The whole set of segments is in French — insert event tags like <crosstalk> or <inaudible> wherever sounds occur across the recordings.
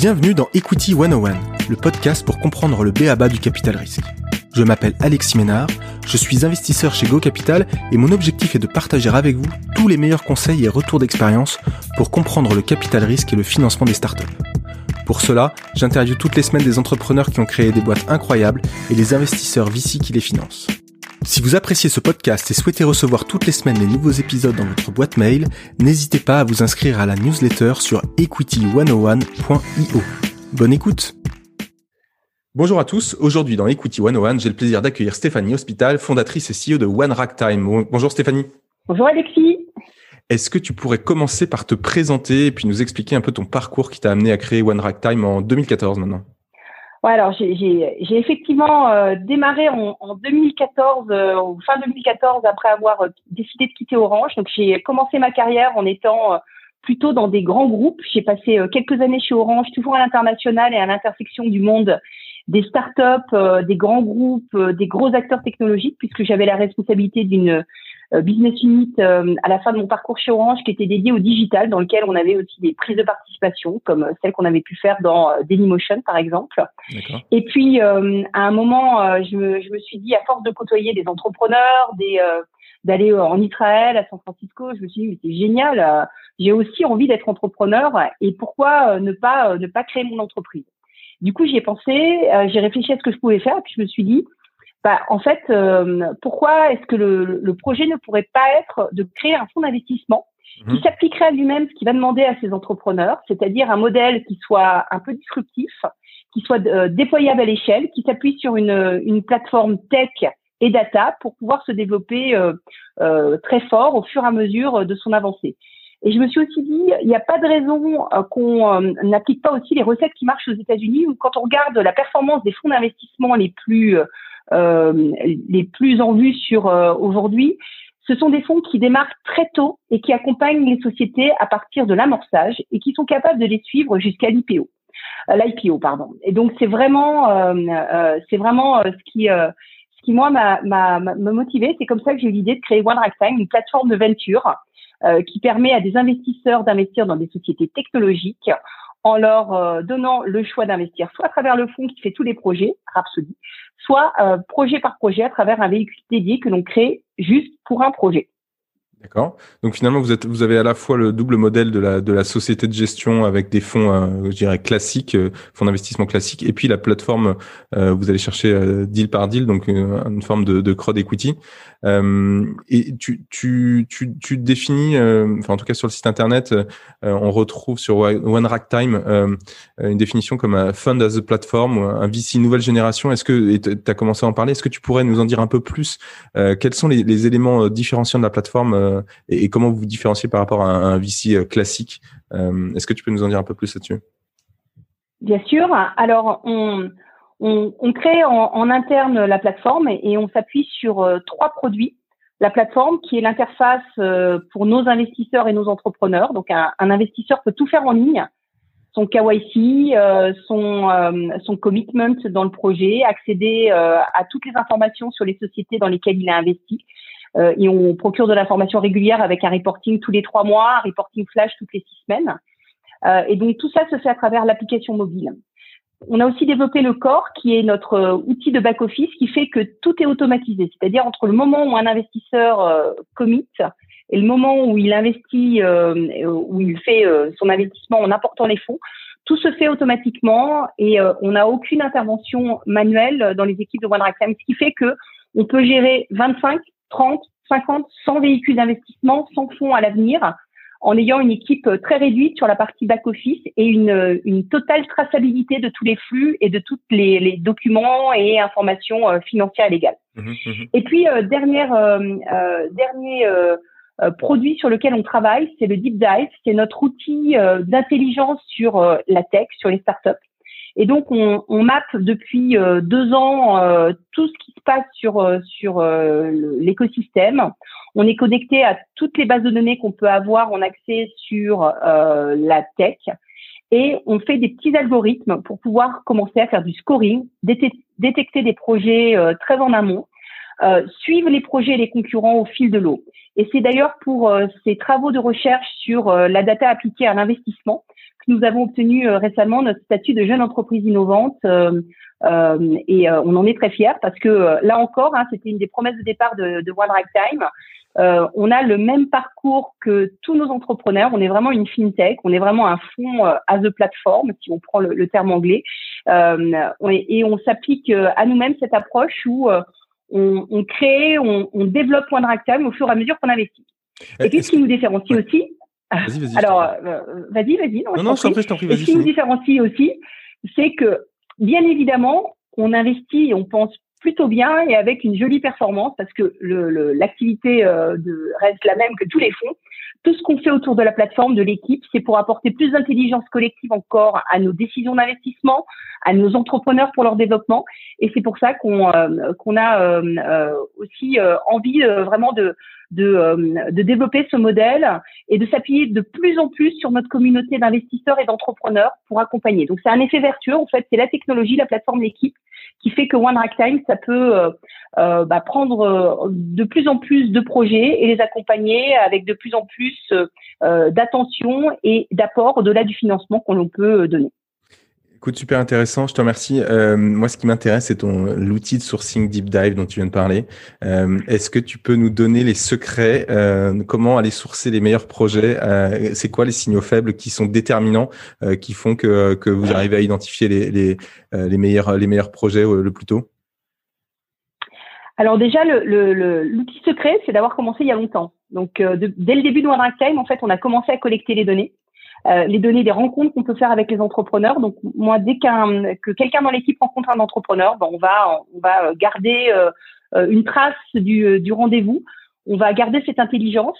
Bienvenue dans Equity 101, le podcast pour comprendre le BABA du capital risque. Je m'appelle Alexis Ménard, je suis investisseur chez Go Capital et mon objectif est de partager avec vous tous les meilleurs conseils et retours d'expérience pour comprendre le capital risque et le financement des startups. Pour cela, j'interviewe toutes les semaines des entrepreneurs qui ont créé des boîtes incroyables et les investisseurs VC qui les financent. Si vous appréciez ce podcast et souhaitez recevoir toutes les semaines les nouveaux épisodes dans votre boîte mail, n'hésitez pas à vous inscrire à la newsletter sur equity101.io. Bonne écoute Bonjour à tous, aujourd'hui dans Equity 101, j'ai le plaisir d'accueillir Stéphanie Hospital, fondatrice et CEO de One Rack Time. Bonjour Stéphanie. Bonjour Alexis. Est-ce que tu pourrais commencer par te présenter et puis nous expliquer un peu ton parcours qui t'a amené à créer One Rack Time en 2014 maintenant? Ouais, alors j'ai effectivement euh, démarré en, en 2014, euh, fin 2014, après avoir euh, décidé de quitter Orange. Donc j'ai commencé ma carrière en étant euh, plutôt dans des grands groupes. J'ai passé quelques années chez Orange, toujours à l'international et à l'intersection du monde des startups, des grands groupes, des gros acteurs technologiques, puisque j'avais la responsabilité d'une euh, business unit euh, à la fin de mon parcours chez Orange qui était dédié au digital, dans lequel on avait aussi des prises de participation, comme euh, celles qu'on avait pu faire dans Dailymotion, par exemple. Et puis, à un moment, je me, je, me, suis dit, à force de côtoyer des entrepreneurs, des d'aller en Israël, à San Francisco, je me suis dit, c'est génial, j'ai aussi envie d'être entrepreneur et pourquoi ne pas ne pas créer mon entreprise? Du coup, j'y ai pensé, j'ai réfléchi à ce que je pouvais faire, puis je me suis dit, bah, en fait, euh, pourquoi est-ce que le, le, projet ne pourrait pas être de créer un fonds d'investissement qui mhm. s'appliquerait à lui-même ce qu'il va demander à ses entrepreneurs, c'est-à-dire un modèle qui soit un peu disruptif, qui soit euh, déployable à l'échelle, qui s'appuie sur une, une, plateforme tech et data pour pouvoir se développer euh, euh très fort au fur et à mesure de son avancée. Et je me suis aussi dit, il n'y a pas de raison qu'on n'applique pas aussi les recettes qui marchent aux États-Unis, où quand on regarde la performance des fonds d'investissement les plus euh, les plus en vue sur euh, aujourd'hui, ce sont des fonds qui démarrent très tôt et qui accompagnent les sociétés à partir de l'amorçage et qui sont capables de les suivre jusqu'à l'IPO. Euh, L'IPO, pardon. Et donc c'est vraiment, euh, c'est vraiment ce qui, ce qui moi m'a, m'a, me motivé. C'est comme ça que j'ai eu l'idée de créer One Time, une plateforme de venture qui permet à des investisseurs d'investir dans des sociétés technologiques en leur donnant le choix d'investir soit à travers le fonds qui fait tous les projets, Rhapsody, soit euh, projet par projet à travers un véhicule dédié que l'on crée juste pour un projet. D'accord. Donc finalement, vous, êtes, vous avez à la fois le double modèle de la, de la société de gestion avec des fonds, euh, je dirais, classiques, euh, fonds d'investissement classiques, et puis la plateforme, euh, vous allez chercher euh, deal par deal, donc une forme de, de crowd equity. et tu, tu, tu, tu définis, enfin en tout cas sur le site internet, on retrouve sur One Rack Time une définition comme un fund as a platform, un VC nouvelle génération. Est-ce que, tu as commencé à en parler, est-ce que tu pourrais nous en dire un peu plus Quels sont les, les éléments différenciants de la plateforme euh, et, comment vous vous différenciez par rapport à un, VC euh, classique euh, Est-ce que tu peux nous en dire un peu plus là-dessus? Bien sûr. Alors, on, crée en, interne la plateforme et, on s'appuie sur trois produits. La plateforme qui est l'interface pour nos investisseurs et nos entrepreneurs. Donc, un, investisseur peut tout faire en ligne son KYC, son, commitment dans le projet, accéder à toutes les informations sur les sociétés dans lesquelles il a investi, et on procure de l'information régulière avec un reporting tous les trois mois, un reporting flash toutes les six semaines. Euh, et donc tout ça se fait à travers l'application mobile. On a aussi développé le Core, qui est notre euh, outil de back-office, qui fait que tout est automatisé. C'est-à-dire entre le moment où un investisseur euh, commit et le moment où il investit, où il fait son investissement en apportant les fonds, tout se fait automatiquement et on n'a aucune intervention manuelle dans les équipes de OneRackTime, ce qui fait que on peut gérer 25, 30, 50, 100 véhicules d'investissement, sans fonds à l'avenir, en ayant une équipe euh, très réduite sur la partie back-office et une, euh, une, totale traçabilité de tous les flux et de tous les, les documents et informations euh, financières et légales. Mmh mmh et puis, dernière, dernier produit sur lequel on travaille, c'est le Deep Dive. C'est notre outil d'intelligence sur la tech, sur les startups. Et donc, on, on mappe depuis euh, deux ans euh, tout ce qui se passe sur, euh, sur l'écosystème. On est connecté à toutes les bases de données qu'on peut avoir en accès sur la tech. Et on fait des petits algorithmes pour pouvoir commencer à faire du scoring, détecter des projets très en amont, suivre les projets et les concurrents au fil de l'eau. Et c'est d'ailleurs pour ces travaux de recherche sur la data appliquée à l'investissement nous avons obtenu récemment notre statut de jeune entreprise innovante et on en est très fiers parce que là encore, hein, c'était une des promesses de départ de, de One Time. Euh, on a le même parcours que tous nos entrepreneurs. On est vraiment une fintech. On est vraiment un fonds euh, as a platform, si on prend le, terme anglais. Euh, et on s'applique à nous-mêmes cette approche où on, crée, on, développe Point Time au fur et à mesure qu'on investit. Et puis, ce qui nous différencie aussi, vas-y, vas-y, alors, vas-y, vas-y. Non, non, je t'en prie, vas-y. Ce qui nous différencie aussi, c'est que, bien évidemment, on investit et on pense plutôt bien et avec une jolie performance parce que l'activité euh, reste la même que tous les fonds. Tout ce qu'on fait autour de la plateforme, de l'équipe, c'est pour apporter plus d'intelligence collective encore à nos décisions d'investissement, à nos entrepreneurs pour leur développement. Et c'est pour ça qu'on euh, qu'on a euh, aussi envie vraiment de de, de développer ce modèle et de s'appuyer de plus en plus sur notre communauté d'investisseurs et d'entrepreneurs pour accompagner. Donc c'est un effet vertueux. En fait, c'est la technologie, la plateforme, l'équipe qui fait que One Rack Time, ça peut euh, euh, bah, prendre euh, de plus en plus de projets et les accompagner avec de plus en plus d'attention et d'apport au-delà du financement qu'on peut donner. Écoute, super intéressant, je te remercie. Euh, moi, ce qui m'intéresse, c'est ton l'outil de sourcing deep dive dont tu viens de parler. Euh, Est-ce que tu peux nous donner les secrets euh, Comment aller sourcer les meilleurs projets C'est quoi les signaux faibles qui sont déterminants, qui font que, que vous arrivez à identifier les, les, les meilleurs les meilleurs projets le plus tôt? Alors déjà, l'outil le, le, secret, c'est d'avoir commencé il y a longtemps. Donc, dès le début de One Time, en fait, on a commencé à collecter les données. Euh, les données des rencontres qu'on peut faire avec les entrepreneurs. Donc moi, dès qu'un que quelqu'un dans l'équipe rencontre un entrepreneur, ben, on va on va garder euh, une trace du, du rendez-vous. On va garder cette intelligence.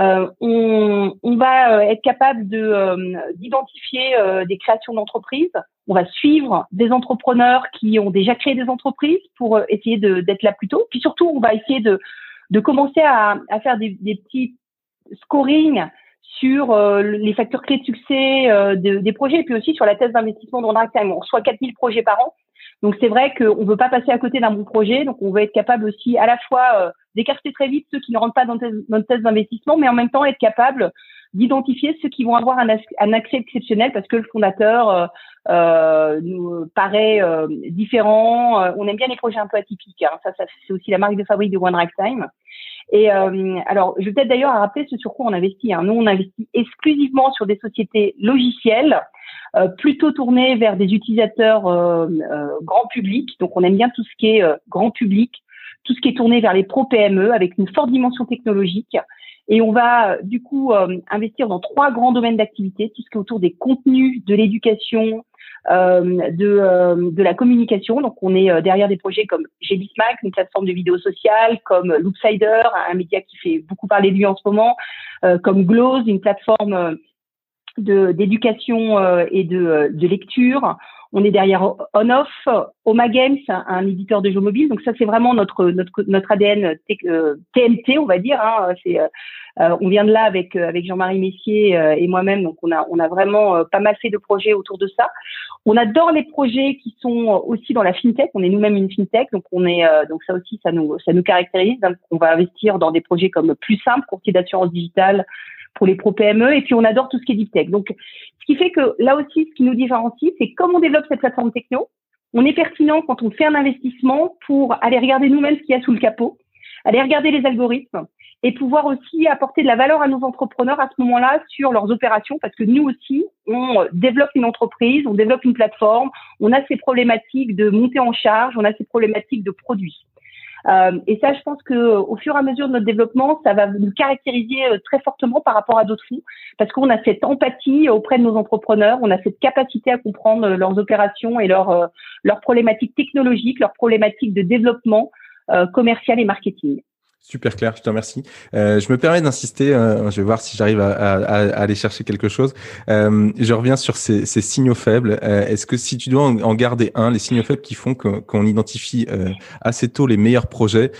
Euh, on, on, va être capable de d'identifier des créations d'entreprises. On va suivre des entrepreneurs qui ont déjà créé des entreprises pour essayer d'être là plus tôt. Puis surtout, on va essayer de de commencer à, à faire des, des petits scoring sur euh, les facteurs clés de succès euh, des projets et puis aussi sur la thèse d'investissement dans Time. On reçoit 4000 projets par an. Donc c'est vrai qu'on ne veut pas passer à côté d'un bon projet. Donc on veut être capable aussi à la fois euh, d'écarter très vite ceux qui ne rentrent pas dans notre thèse d'investissement, mais en même temps être capable d'identifier ceux qui vont avoir un, un, accès exceptionnel parce que le fondateur euh, nous paraît différent. on aime bien les projets un peu atypiques. Hein. Ça, ça c'est aussi la marque de fabrique de One Time. Et euh, alors, je vais peut-être d'ailleurs rappeler ce sur quoi on investit. Hein. Nous, on investit exclusivement sur des sociétés logicielles, euh, plutôt tournées vers des utilisateurs euh, grand public. Donc, on aime bien tout ce qui est grand public, tout ce qui est tourné vers les pro PME avec une forte dimension technologique. Et on va du coup investir dans trois grands domaines d'activité, tout ce qui est autour des contenus, de l'éducation, euh, de, euh, la communication. Donc, on est euh, derrière des projets comme GBSmack, une plateforme de vidéo sociale, comme Loopsider, un média qui fait beaucoup parler de lui en ce moment, comme Glows, une plateforme d'éducation et de lecture. On est derrière On-Off, Oma Games, un, éditeur de jeux mobiles. Donc ça, c'est vraiment notre notre notre ADN TMT, on va dire. Hein. C'est euh, on vient de là avec euh, avec Jean-Marie Messier euh, et moi-même, donc on a on a vraiment pas mal fait de projets autour de ça. On adore les projets qui sont aussi dans la fintech. On est nous-mêmes une fintech, donc on est donc ça aussi ça nous ça nous caractérise. Donc on va investir dans des projets comme Plus Simple, courtier d'assurance digitale pour les pro PME, et puis on adore tout ce qui est deep tech. Donc ce qui fait que là aussi, ce qui nous différencie, c'est comment on développe cette plateforme techno. On est pertinent quand on fait un investissement pour aller regarder nous-mêmes ce qu'il y a sous le capot, aller regarder les algorithmes et pouvoir aussi apporter de la valeur à nos entrepreneurs à ce moment-là sur leurs opérations parce que nous aussi, on développe une entreprise, on développe une plateforme, on a ces problématiques de montée en charge, on a ces problématiques de produits. Euh, et ça, je pense que au fur et à mesure de notre développement, ça va nous caractériser euh, très fortement par rapport à d'autres fonds, parce qu'on a cette empathie auprès de nos entrepreneurs, on a cette capacité à comprendre euh, leurs opérations et leurs leurs problématiques technologiques, leurs problématiques de développement commercial et marketing. Super clair, je te remercie. Euh, je me permets d'insister, euh, je vais voir si j'arrive à, à, à, aller chercher quelque chose. Euh, je reviens sur ces, ces signaux faibles. Euh, est-ce que si tu dois en, garder un, les signaux faibles qui font qu'on identifie euh, assez tôt les meilleurs projets,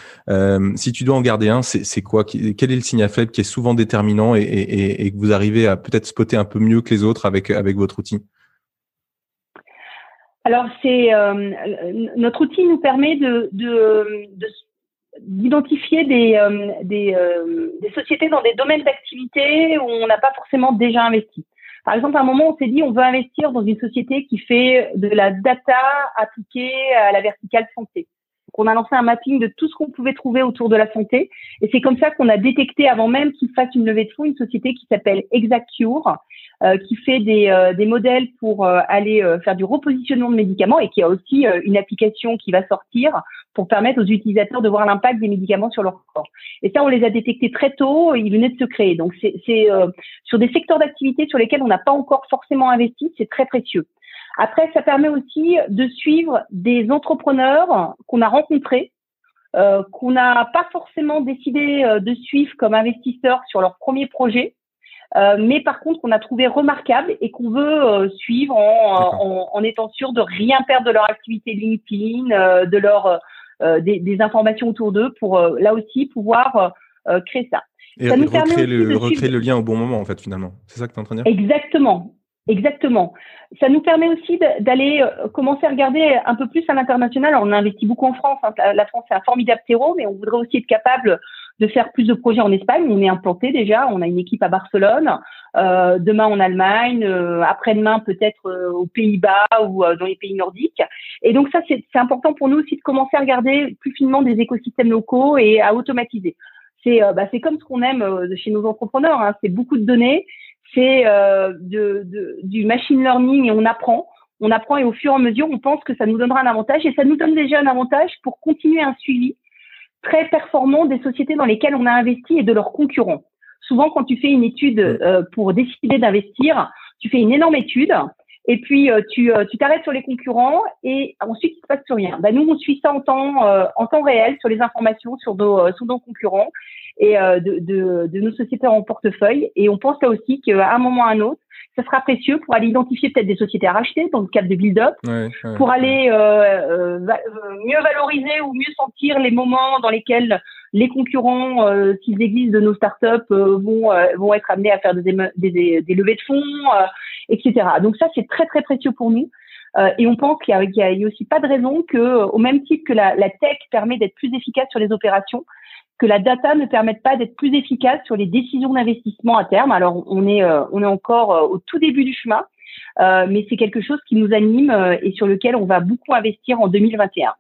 si tu dois en garder un, c'est quoi Quel est le signal faible qui est souvent déterminant et, et, et que vous arrivez à peut-être spotter un peu mieux que les autres avec, avec votre outil? Alors, c'est notre outil nous permet de, de, de d'identifier des, euh, des, euh, des, sociétés dans des domaines d'activité où on n'a pas forcément déjà investi. Par exemple, à un moment, on s'est dit, on veut investir dans une société qui fait de la data appliquée à la verticale santé. Donc, on a lancé un mapping de tout ce qu'on pouvait trouver autour de la santé. Et c'est comme ça qu'on a détecté, avant même qu'il fasse une levée de fonds, une société qui s'appelle Exactcure, euh, qui fait des, euh, modèles pour euh, aller faire du repositionnement de médicaments et qui a aussi une application qui va sortir pour permettre aux utilisateurs de voir l'impact des médicaments sur leur corps. Et ça, on les a détectés très tôt, ils venaient de se créer. Donc, c'est sur des secteurs d'activité sur lesquels on n'a pas encore forcément investi, c'est très précieux. Après, ça permet aussi de suivre des entrepreneurs qu'on a rencontrés, euh, qu'on n'a pas forcément décidé euh, de suivre comme investisseurs sur leur premier projet, euh, mais par contre qu'on a trouvé remarquable et qu'on veut euh, suivre en, en, en, étant sûr de rien perdre de leur activité LinkedIn, euh, de leur des, des, informations autour d'eux pour là aussi pouvoir créer ça. Et ça nous recréer, le, recréer le lien au bon moment en fait finalement. C'est ça que tu es en train de dire? Exactement. Exactement. Ça nous permet aussi d'aller euh, commencer à regarder un peu plus à l'international. On a investi beaucoup en France. Hein. La France est un formidable terreau, mais on voudrait aussi être capable de faire plus de projets en Espagne. On est implanté déjà. On a une équipe à Barcelone. Euh, demain en Allemagne. Euh, après-demain peut-être euh, aux Pays-Bas ou dans les pays nordiques. Et donc ça, c'est important pour nous aussi de commencer à regarder plus finement des écosystèmes locaux et à automatiser. C'est bah, comme ce qu'on aime chez nos entrepreneurs. Hein. C'est beaucoup de données c'est euh, de, de, du machine learning et on apprend. On apprend et au fur et à mesure, on pense que ça nous donnera un avantage et ça nous donne déjà un avantage pour continuer un suivi très performant des sociétés dans lesquelles on a investi et de leurs concurrents. Souvent, quand tu fais une étude euh, pour décider d'investir, tu fais une énorme étude et puis euh, tu tu t'arrêtes sur les concurrents et ensuite il se passe plus rien. Ben, nous on suit ça en temps en temps réel sur les informations sur nos sur nos concurrents et euh, de, de, de, nos sociétés en portefeuille. Et on pense là aussi qu'à un moment ou à un autre, ça sera précieux pour aller identifier peut-être des sociétés à racheter dans le cadre de build-up, pour aller euh, euh, mieux valoriser ou mieux sentir les moments dans lesquels les concurrents, euh, s'ils existent de nos startups, vont vont être amenés à faire des, des, des levées de fonds, etc. Donc ça, c'est très très précieux pour nous. et on pense qu'il n'y a, a, aussi pas de raison que, au même titre que la, la tech permet d'être plus efficace sur les opérations, que la data ne permette pas d'être plus efficace sur les décisions d'investissement à terme. Alors, on est, euh, on est encore euh, au tout début du chemin, euh, mais c'est quelque chose qui nous anime et sur lequel on va beaucoup investir en 2021.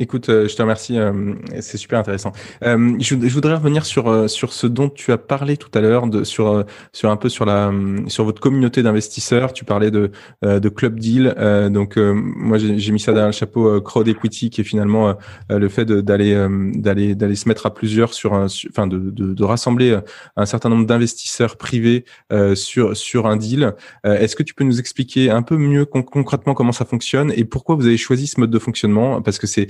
Écoute, euh, je te remercie, euh, c'est super intéressant. Euh, je, voudrais revenir sur sur ce dont tu as parlé tout à l'heure, sur sur un peu sur la sur votre communauté d'investisseurs. Tu parlais de de club deal. donc moi j'ai mis ça dans le chapeau crowd equity, qui est finalement le fait d'aller d'aller d'aller se mettre à plusieurs sur un, enfin de, de, de rassembler un certain nombre d'investisseurs privés sur sur un deal. Est-ce que tu peux nous expliquer un peu mieux concrètement comment ça fonctionne et pourquoi vous avez choisi ce mode de fonctionnement? Parce que c'est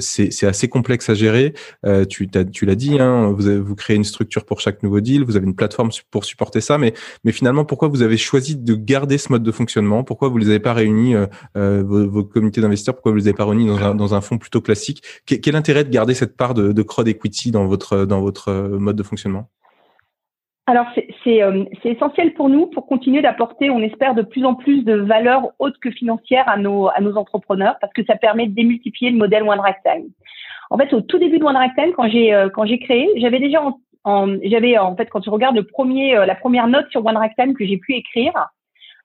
c'est assez complexe à gérer. Euh, tu, tu l'as dit, hein, vous, vous créez une structure pour chaque nouveau deal, vous avez une plateforme pour supporter ça, mais, mais finalement, pourquoi vous avez choisi de garder ce mode de fonctionnement? Pourquoi vous les avez pas réunis, euh, vos, vos, comités d'investisseurs Pourquoi vous les avez pas réunis dans un, dans un fonds plutôt classique? Quel, quel intérêt de garder cette part de, de crowd equity dans votre, dans votre mode de fonctionnement? Alors, euh, c'est essentiel pour nous pour continuer d'apporter, on espère, de plus en plus de valeur haute que financière à nos, à nos entrepreneurs parce que ça permet de démultiplier le modèle One Time. En fait, au tout début de One Time, quand j'ai euh, quand j'ai créé, j'avais déjà en, j'avais en fait quand tu regardes le premier euh, la première note sur One Time que j'ai pu écrire,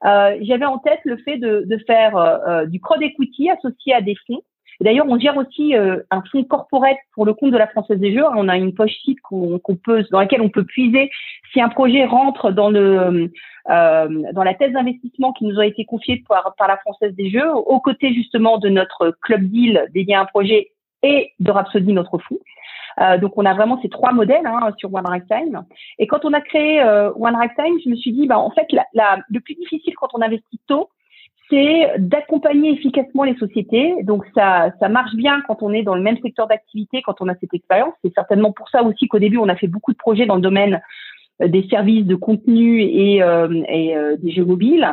j'avais en tête le fait de, de faire du crowd equity associé à des fonds D'ailleurs, on gère aussi euh, un fonds corporate pour le compte de la Française des Jeux. On a une poche site qu'on peut, dans laquelle on peut puiser si un projet rentre dans le euh, dans la thèse d'investissement qui nous a été confiée par, par la Française des Jeux, aux côtés justement de notre club deal dédié à un projet et de Rhapsody, notre fonds. Euh, donc on a vraiment ces trois modèles hein, sur One Time. Et quand on a créé euh, One Time, je me suis dit, bah, en fait, la, la, le plus difficile quand on investit tôt, c'est d'accompagner efficacement les sociétés. Donc ça, ça marche bien quand on est dans le même secteur d'activité, quand on a cette expérience. C'est certainement pour ça aussi qu'au début, on a fait beaucoup de projets dans le domaine euh, des services de contenu et, euh, euh, des jeux mobiles.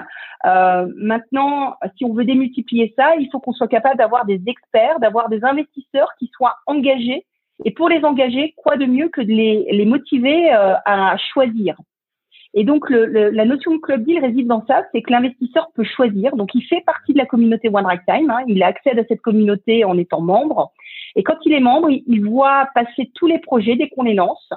Maintenant, si on veut démultiplier ça, il faut qu'on soit capable d'avoir des experts, d'avoir des investisseurs qui soient engagés. Et pour les engager, quoi de mieux que de les, les motiver à choisir? Et donc, le, la notion de club deal réside dans ça, c'est que l'investisseur peut choisir. Donc, il fait partie de la communauté One Time. Hein, il accède à cette communauté en étant membre. Et quand il est membre, il, voit passer tous les projets dès qu'on les lance.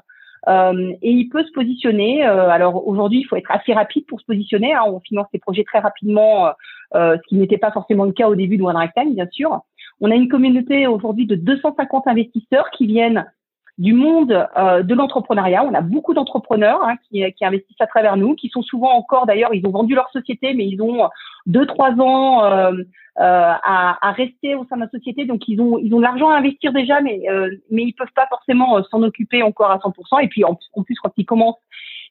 et il peut se positionner. alors aujourd'hui, il faut être assez rapide pour se positionner. Hein. on finance les projets très rapidement, ce qui n'était pas forcément le cas au début de One Time, bien sûr. On a une communauté aujourd'hui de 250 investisseurs qui viennent du monde euh, de l'entrepreneuriat. On a beaucoup d'entrepreneurs hein, qui, qui, investissent à travers nous, qui sont souvent encore, d'ailleurs, ils ont vendu leur société, mais ils ont deux, trois ans euh, euh, à, à, rester au sein de la société. Donc, ils ont, ils ont de l'argent à investir déjà, mais, euh, mais ils peuvent pas forcément s'en occuper encore à 100%. Et puis, en, plus, quand ils commencent,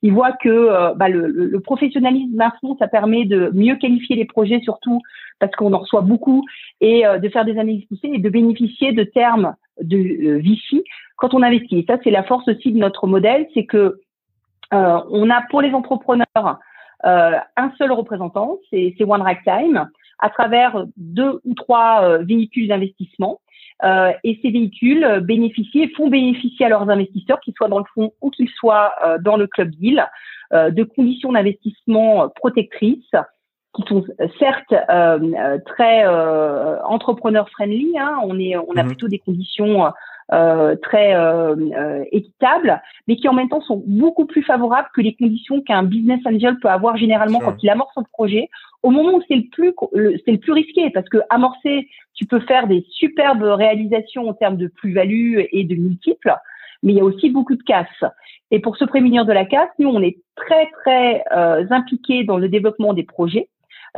ils voient que bah, le, le, professionnalisme d'un fonds, ça permet de mieux qualifier les projets, surtout parce qu'on en reçoit beaucoup, et de faire des analyses poussées et de bénéficier de termes de euh, Vichy quand on investit. Et ça, c'est la force aussi de notre modèle, c'est que euh, on a pour les entrepreneurs euh, un seul représentant, c'est One Rack Time, à travers deux ou trois véhicules d'investissement. et ces véhicules bénéficient font bénéficier à leurs investisseurs, qu'ils soient dans le fonds ou qu'ils soient dans le club deal, de conditions d'investissement protectrices qui sont euh, certes euh, euh, très euh, entrepreneur friendly. Hein, on est, on a mhm. plutôt des conditions euh, très équitables, mais qui en même temps sont beaucoup plus favorables que les conditions qu'un business angel peut avoir généralement quand il amorce son projet. Au moment où c'est le plus, c'est le plus risqué, parce que amorcer, tu peux faire des superbes réalisations en termes de plus-value et de multiples mais il y a aussi beaucoup de casse. Et pour se prémunir de la casse, nous, on est très, très euh, impliqués dans le développement des projets.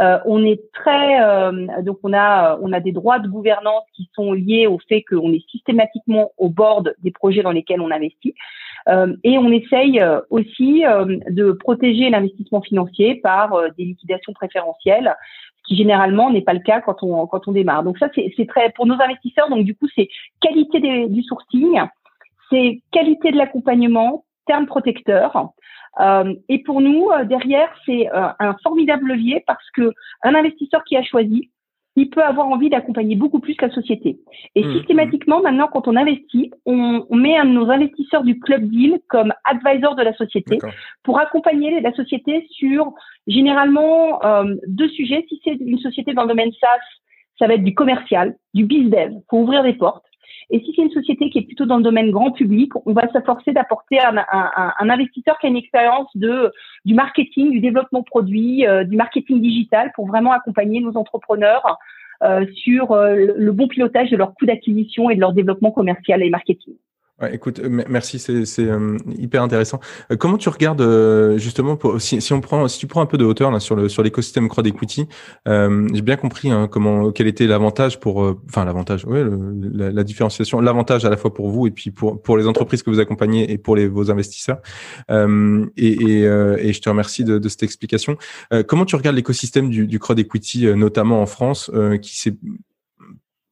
Euh, on est très euh, donc on a on a des droits de gouvernance qui sont liés au fait qu'on est systématiquement au bord des projets dans lesquels on investit. Euh, et on essaye aussi de protéger l'investissement financier par des liquidations préférentielles, ce qui généralement n'est pas le cas quand on quand on démarre. Donc ça c'est très pour nos investisseurs. Donc du coup c'est qualité du sourcing, c'est qualité de l'accompagnement, termes protecteurs. Euh, et pour nous, euh, derrière, c'est euh, un formidable levier parce que un investisseur qui a choisi, il peut avoir envie d'accompagner beaucoup plus la société. Et mmh, systématiquement, maintenant, quand on investit, on, on, met un de nos investisseurs du club deal comme advisor de la société pour accompagner la société sur généralement deux sujets. Si c'est une société dans le domaine SaaS, ça va être du commercial, du biz dev, faut ouvrir des portes. Et si c'est une société qui est plutôt dans le domaine grand public, on va s'efforcer d'apporter un, un, investisseur qui a une expérience de du marketing, du développement produit, euh, du marketing digital pour vraiment accompagner nos entrepreneurs euh, sur euh, le bon pilotage de leur coût d'acquisition et de leur développement commercial et marketing. Ouais, écoute, merci, c'est euh, hyper intéressant. Euh, comment tu regardes euh, justement pour, si, si, on prend si tu prends un peu de hauteur là sur le sur l'écosystème crowd equity, j'ai bien compris hein, comment quel était l'avantage pour enfin l'avantage, ouais, la, la, différenciation, l'avantage à la fois pour vous et puis pour pour les entreprises que vous accompagnez et pour les vos investisseurs. et, et, et je te remercie de, de cette explication. comment tu regardes l'écosystème du, du crowd equity, notamment en France, qui s'est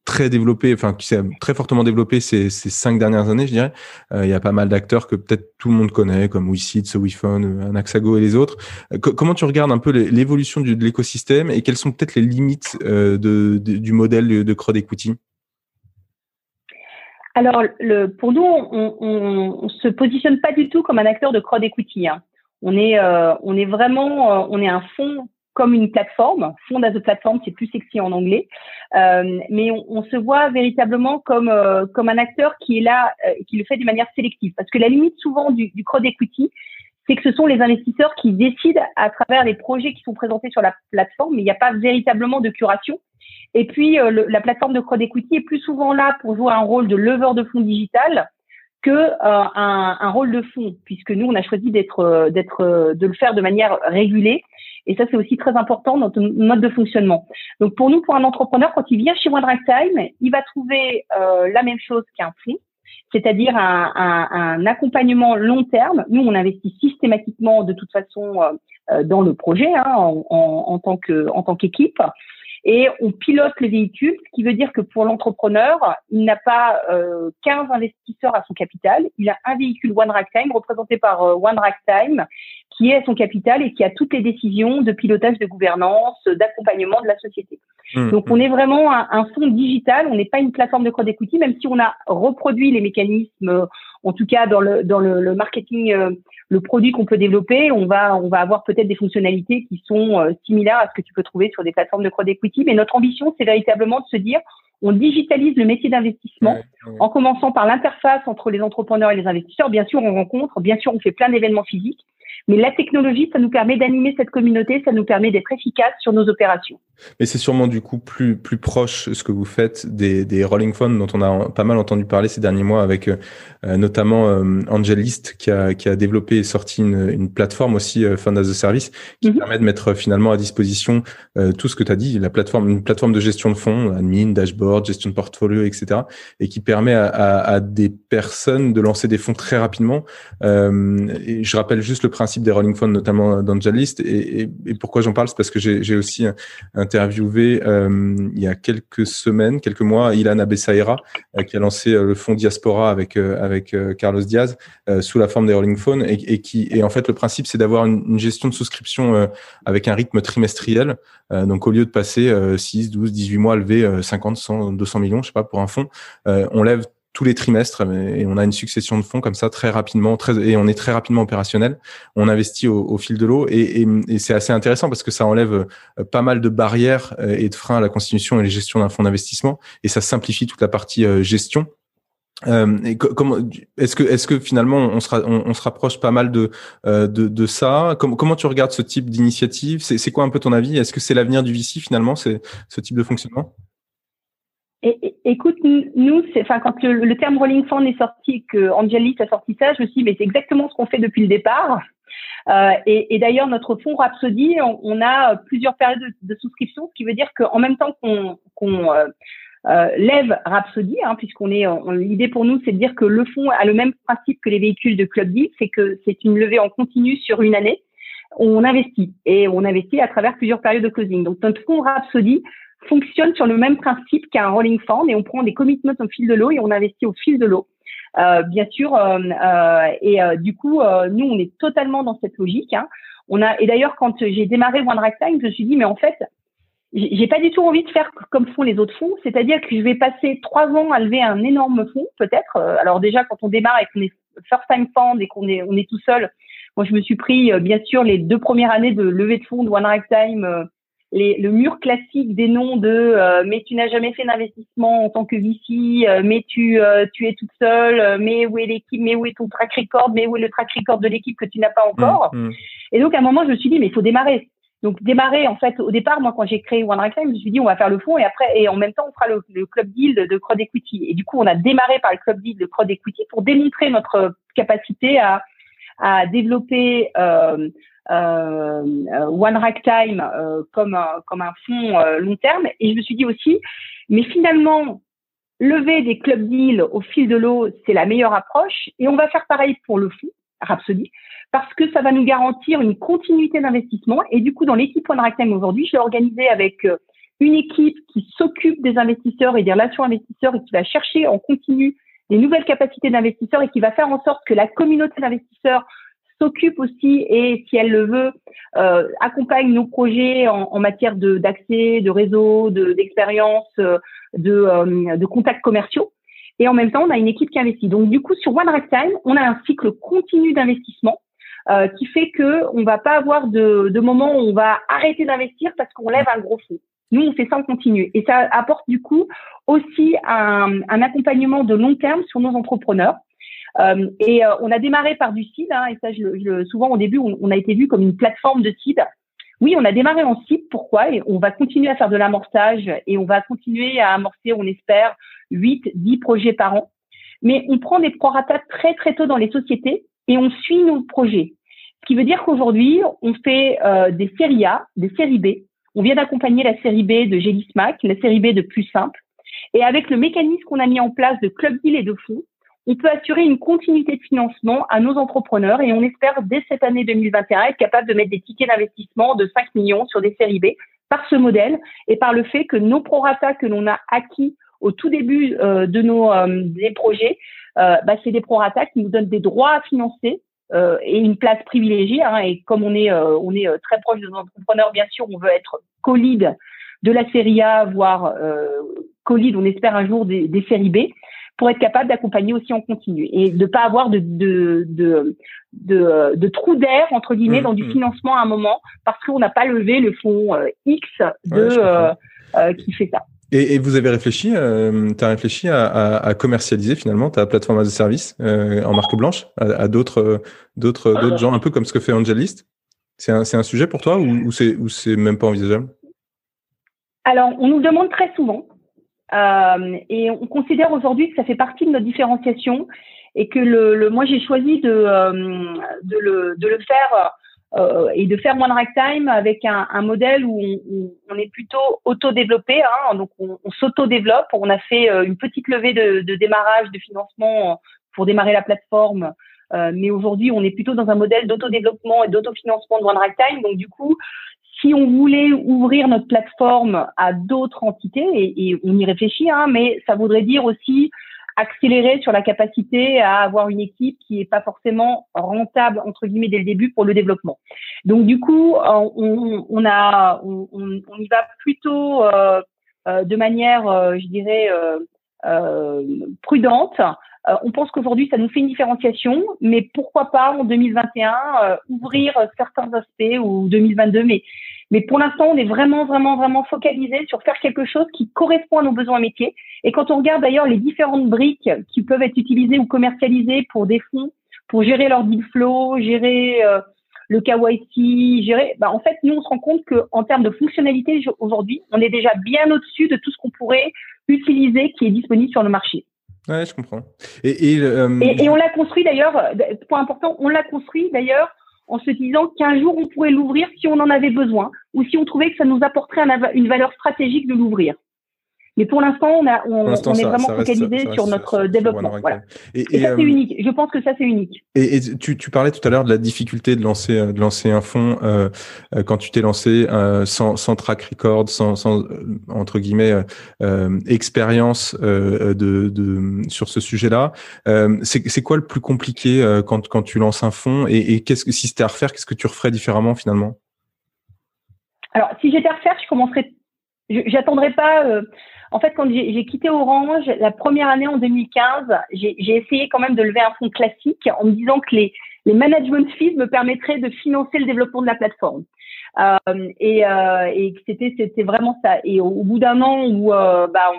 très développé, enfin qui s'est très fortement développé ces, cinq dernières années, je dirais. Euh, il y a pas mal d'acteurs que peut-être tout le monde connaît, comme WeSeed, SoWeFun, Anaxago et les autres. Euh, comment tu regardes un peu l'évolution de l'écosystème et quelles sont peut-être les limites euh, du modèle de, crowd equity? Alors, pour nous, on, on, se positionne pas du tout comme un acteur de crowd equity. Hein. On est, on est vraiment, on est un fonds comme une plateforme. Fond as a platform, c'est plus sexy en anglais. Euh, mais on, on, se voit véritablement comme euh, comme un acteur qui est là, euh, qui le fait de manière sélective. Parce que la limite souvent du, du crowd equity, c'est que ce sont les investisseurs qui décident à travers les projets qui sont présentés sur la plateforme, mais il n'y a pas véritablement de curation. Et puis euh, le, la plateforme de crowd equity est plus souvent là pour jouer un rôle de leveur de fonds digital que euh, un, un, rôle de fonds, puisque nous on a choisi d'être d'être de le faire de manière régulée et ça, c'est aussi très important dans notre mode de fonctionnement. Donc, pour nous, pour un entrepreneur, quand il vient chez One Time, il va trouver euh, la même chose qu'un fonds, c'est-à-dire un, un, un, accompagnement long terme. Nous, on investit systématiquement de toute façon euh, euh dans le projet hein, en, en, tant que en tant qu'équipe et on pilote les véhicules, ce qui veut dire que pour l'entrepreneur, il n'a pas euh, 15 investisseurs à son capital, il a un véhicule One Rack représenté par euh, One Rack qui est à son capital et qui a toutes les décisions de pilotage de gouvernance, d'accompagnement de la société. Mmh, Donc on mmh. est vraiment un, un fonds digital, on n'est pas une plateforme de crowd equity, même si on a reproduit les mécanismes, en tout cas dans le, dans le, le marketing euh, le produit qu'on peut développer, on va, on va avoir peut-être des fonctionnalités qui sont euh, similaires à ce que tu peux trouver sur des plateformes de crowd equity. Mais notre ambition, c'est véritablement de se dire, on digitalise le métier d'investissement en commençant par l'interface entre les entrepreneurs et les investisseurs. Bien sûr, on rencontre, bien sûr, on fait plein d'événements physiques, mais la technologie, ça nous permet d'animer cette communauté, ça nous permet d'être efficace sur nos opérations. Mais c'est sûrement du coup plus plus proche ce que vous faites des, des rolling funds dont on a pas mal entendu parler ces derniers mois avec euh, notamment euh, Angelist qui a qui a développé et sorti une, une plateforme aussi euh, Fund as a Service qui mhm. permet de mettre finalement à disposition euh, tout ce que tu as dit la plateforme une plateforme de gestion de fonds admin dashboard gestion de portfolio etc et qui permet à, à, à des personnes de lancer des fonds très rapidement et je rappelle juste le principe des rolling funds notamment d'Angelist et, et, et pourquoi j'en parle? C'est parce que j'ai aussi un interviewé euh, il y a quelques semaines, quelques mois, Ilan Abessaïra, euh, qui a lancé euh, le fonds Diaspora avec avec Carlos Diaz sous la forme des Rolling Phone et, qui et en fait le principe c'est d'avoir une, gestion de souscription avec un rythme trimestriel. donc au lieu de passer 6, 12, 18 mois à lever 50, 100, 200 millions, je sais pas pour un fonds, on lève tous les trimestres et on a une succession de fonds comme ça très rapidement et on est très rapidement opérationnel. On investit au, fil de l'eau et, c'est assez intéressant parce que ça enlève euh, pas mal de barrières euh, et de freins à la constitution et la gestion d'un fonds d'investissement et ça simplifie toute la partie euh, gestion. Est-ce que finalement on se rapproche pas mal de ça? Comment, tu regardes ce type d'initiative? C'est, quoi un peu ton avis? Est-ce que c'est l'avenir du VC finalement ce type de fonctionnement? Écoute, nous, enfin, quand le, terme Rolling Fund est sorti, que Angelis a sorti ça, je me suis dit, mais c'est exactement ce qu'on fait depuis le départ. Euh, et, et d'ailleurs, notre fonds Rhapsody, on, a plusieurs périodes de, souscription, ce qui veut dire qu'en même temps qu'on qu'on euh, euh lève Rhapsody, hein, puisqu'on est, l'idée pour nous, c'est de dire que le fonds a le même principe que les véhicules de Club Deal, c'est que c'est une levée en continu sur une année. On investit et on investit à travers plusieurs périodes de closing. Donc notre fonds Rhapsody fonctionne sur le même principe qu'un rolling fund et on prend des commitments au fil de l'eau et on investit au fil de l'eau. Euh, bien sûr, euh, euh, et du coup, nous, on est totalement dans cette logique. Hein. On a, et d'ailleurs, quand j'ai démarré One Time, je me suis dit, mais en fait, j'ai pas du tout envie de faire comme font les autres fonds, c'est-à-dire que je vais passer trois ans à lever un énorme fonds, peut-être. Alors déjà, quand on démarre et qu'on est first time fund et qu'on est on est tout seul, moi je me suis pris bien sûr les deux premières années de levée de fonds de One Time le mur classique des noms de euh, mais tu n'as jamais fait d'investissement en tant que VC, euh, mais tu euh, tu es toute seule, mais où est l'équipe, mais où est ton track record, mais où est le track record de l'équipe que tu n'as pas encore. Mmh, mmh. Et donc à un moment je me suis dit mais il faut démarrer. Donc démarrer en fait au départ moi quand j'ai créé One Time, je me suis dit on va faire le fond et après et en même temps on fera le, club deal de, de Crowd Equity. Et du coup on a démarré par le club deal de Crowd Equity pour démontrer notre capacité à à développer euh, euh, One Rack Time euh, comme un, comme un fonds euh, long terme. Et je me suis dit aussi, mais finalement, lever des club deals au fil de l'eau, c'est la meilleure approche. Et on va faire pareil pour le fonds Rhapsody, parce que ça va nous garantir une continuité d'investissement. Et du coup, dans l'équipe One Rack Time aujourd'hui, je l'ai organisé avec une équipe qui s'occupe des investisseurs et des relations investisseurs et qui va chercher en continu des nouvelles capacités d'investisseurs et qui va faire en sorte que la communauté d'investisseurs s'occupe aussi et, si elle le veut, euh, accompagne nos projets en, en matière d'accès, de, réseau, d'expérience, euh, de, euh, de, contacts commerciaux. Et en même temps, on a une équipe qui investit. Donc, du coup, sur One Time, on a un cycle continu d'investissement qui fait que on va pas avoir de, de moment où on va arrêter d'investir parce qu'on lève un gros fonds. Nous, on fait ça en continu. Et ça apporte du coup aussi un accompagnement de long terme sur nos entrepreneurs. Euh, et euh, on a démarré par du seed, hein, et ça, je, je, souvent au début, on, a été vu comme une plateforme de seed. Oui, on a démarré en seed. Pourquoi? Et on va continuer à faire de l'amorçage et on va continuer à amorcer, on espère, 8, 10 projets par an. Mais on prend des prorata très très tôt dans les sociétés et on suit nos projets. Ce qui veut dire qu'aujourd'hui, on fait euh, des séries A, des séries B. On vient d'accompagner la série B de Gélismac, la série B de Plus Simple. Et avec le mécanisme qu'on a mis en place de club deal et de fonds, on peut assurer une continuité de financement à nos entrepreneurs et on espère dès cette année 2021 être capable de mettre des tickets d'investissement de 5 millions sur des séries B par ce modèle et par le fait que nos prorata que l'on a acquis au tout début euh, de nos euh, des projets, euh, bah, c'est des prorata qui nous donnent des droits à financer et une place privilégiée. Hein, et comme on est on est très proche de nos entrepreneurs, bien sûr, on veut être co-lead de la série A, voire co-lead, on espère un jour des, des séries B pour être capable d'accompagner aussi en continu et de pas avoir de de de de, de trou d'air entre guillemets mmh, dans du mmh. financement à un moment parce qu'on n'a pas levé le fonds euh, X de euh, euh, qui fait ça. Et, vous avez réfléchi, euh, tu as réfléchi à, commercialiser finalement ta plateforme as a service euh, en marque blanche à, d'autres d'autres d'autres gens, un peu comme ce que fait Angelist? C'est un, un sujet pour toi ou, ou c'est ou c'est même pas envisageable? Alors, on nous demande très souvent euh, et on considère aujourd'hui que ça fait partie de notre différenciation et que le, moi j'ai choisi de de le faire euh, et de faire One Time avec un, modèle où on, est plutôt auto-développé, hein, donc on, on s'auto-développe. On a fait euh, une petite levée de, démarrage, de financement pour démarrer la plateforme, euh, mais aujourd'hui on est plutôt dans un modèle d'auto-développement et d'autofinancement de One Time. Donc du coup, si on voulait ouvrir notre plateforme à d'autres entités, et, on y réfléchit, hein, mais ça voudrait dire aussi accélérer sur la capacité à avoir une équipe qui n'est pas forcément rentable entre guillemets dès le début pour le développement. Donc du coup, on, on a, on, y va plutôt euh, euh de manière, euh, je dirais, euh, euh on pense qu'aujourd'hui, ça nous fait une différenciation, mais pourquoi pas en 2021 ouvrir certains aspects ou 2022, mais mais pour l'instant, on est vraiment, vraiment, vraiment focalisé sur faire quelque chose qui correspond à nos besoins métiers. Et quand on regarde d'ailleurs les différentes briques qui peuvent être utilisées ou commercialisées pour des fonds, pour gérer leur deal flow, gérer euh, le KYC, gérer, bah, en fait, nous, on se rend compte qu'en termes de fonctionnalité, aujourd'hui, on est déjà bien au-dessus de tout ce qu'on pourrait utiliser qui est disponible sur le marché. Ouais, je comprends. Et, et, euh, et, et on l'a construit d'ailleurs, point important, on l'a construit d'ailleurs en se disant qu'un jour on pourrait l'ouvrir si on en avait besoin ou si on trouvait que ça nous apporterait une valeur stratégique de l'ouvrir. Mais pour l'instant, on, a, on, est vraiment focalisé sur notre développement. voilà. Et, et, ça, c'est euh, unique. Je pense que ça, c'est unique. Et, tu, tu, parlais tout à l'heure de la difficulté de lancer, de lancer un fonds euh, euh quand tu t'es lancé euh, sans, sans, track record, sans, sans euh, entre guillemets expérience de, de, sur ce sujet-là. c'est quoi le plus compliqué quand, quand tu lances un fonds Et, qu'est-ce que si c'était à refaire, qu'est-ce que tu referais différemment finalement? Alors, si j'étais à refaire, je commencerais. J'attendrai pas en fait, quand j'ai quitté Orange, la première année en 2015, j'ai essayé quand même de lever un fonds classique en me disant que les, management fees me permettraient de financer le développement de la plateforme. Euh, et, euh, c'était vraiment ça. Et au, bout d'un an où euh, bah,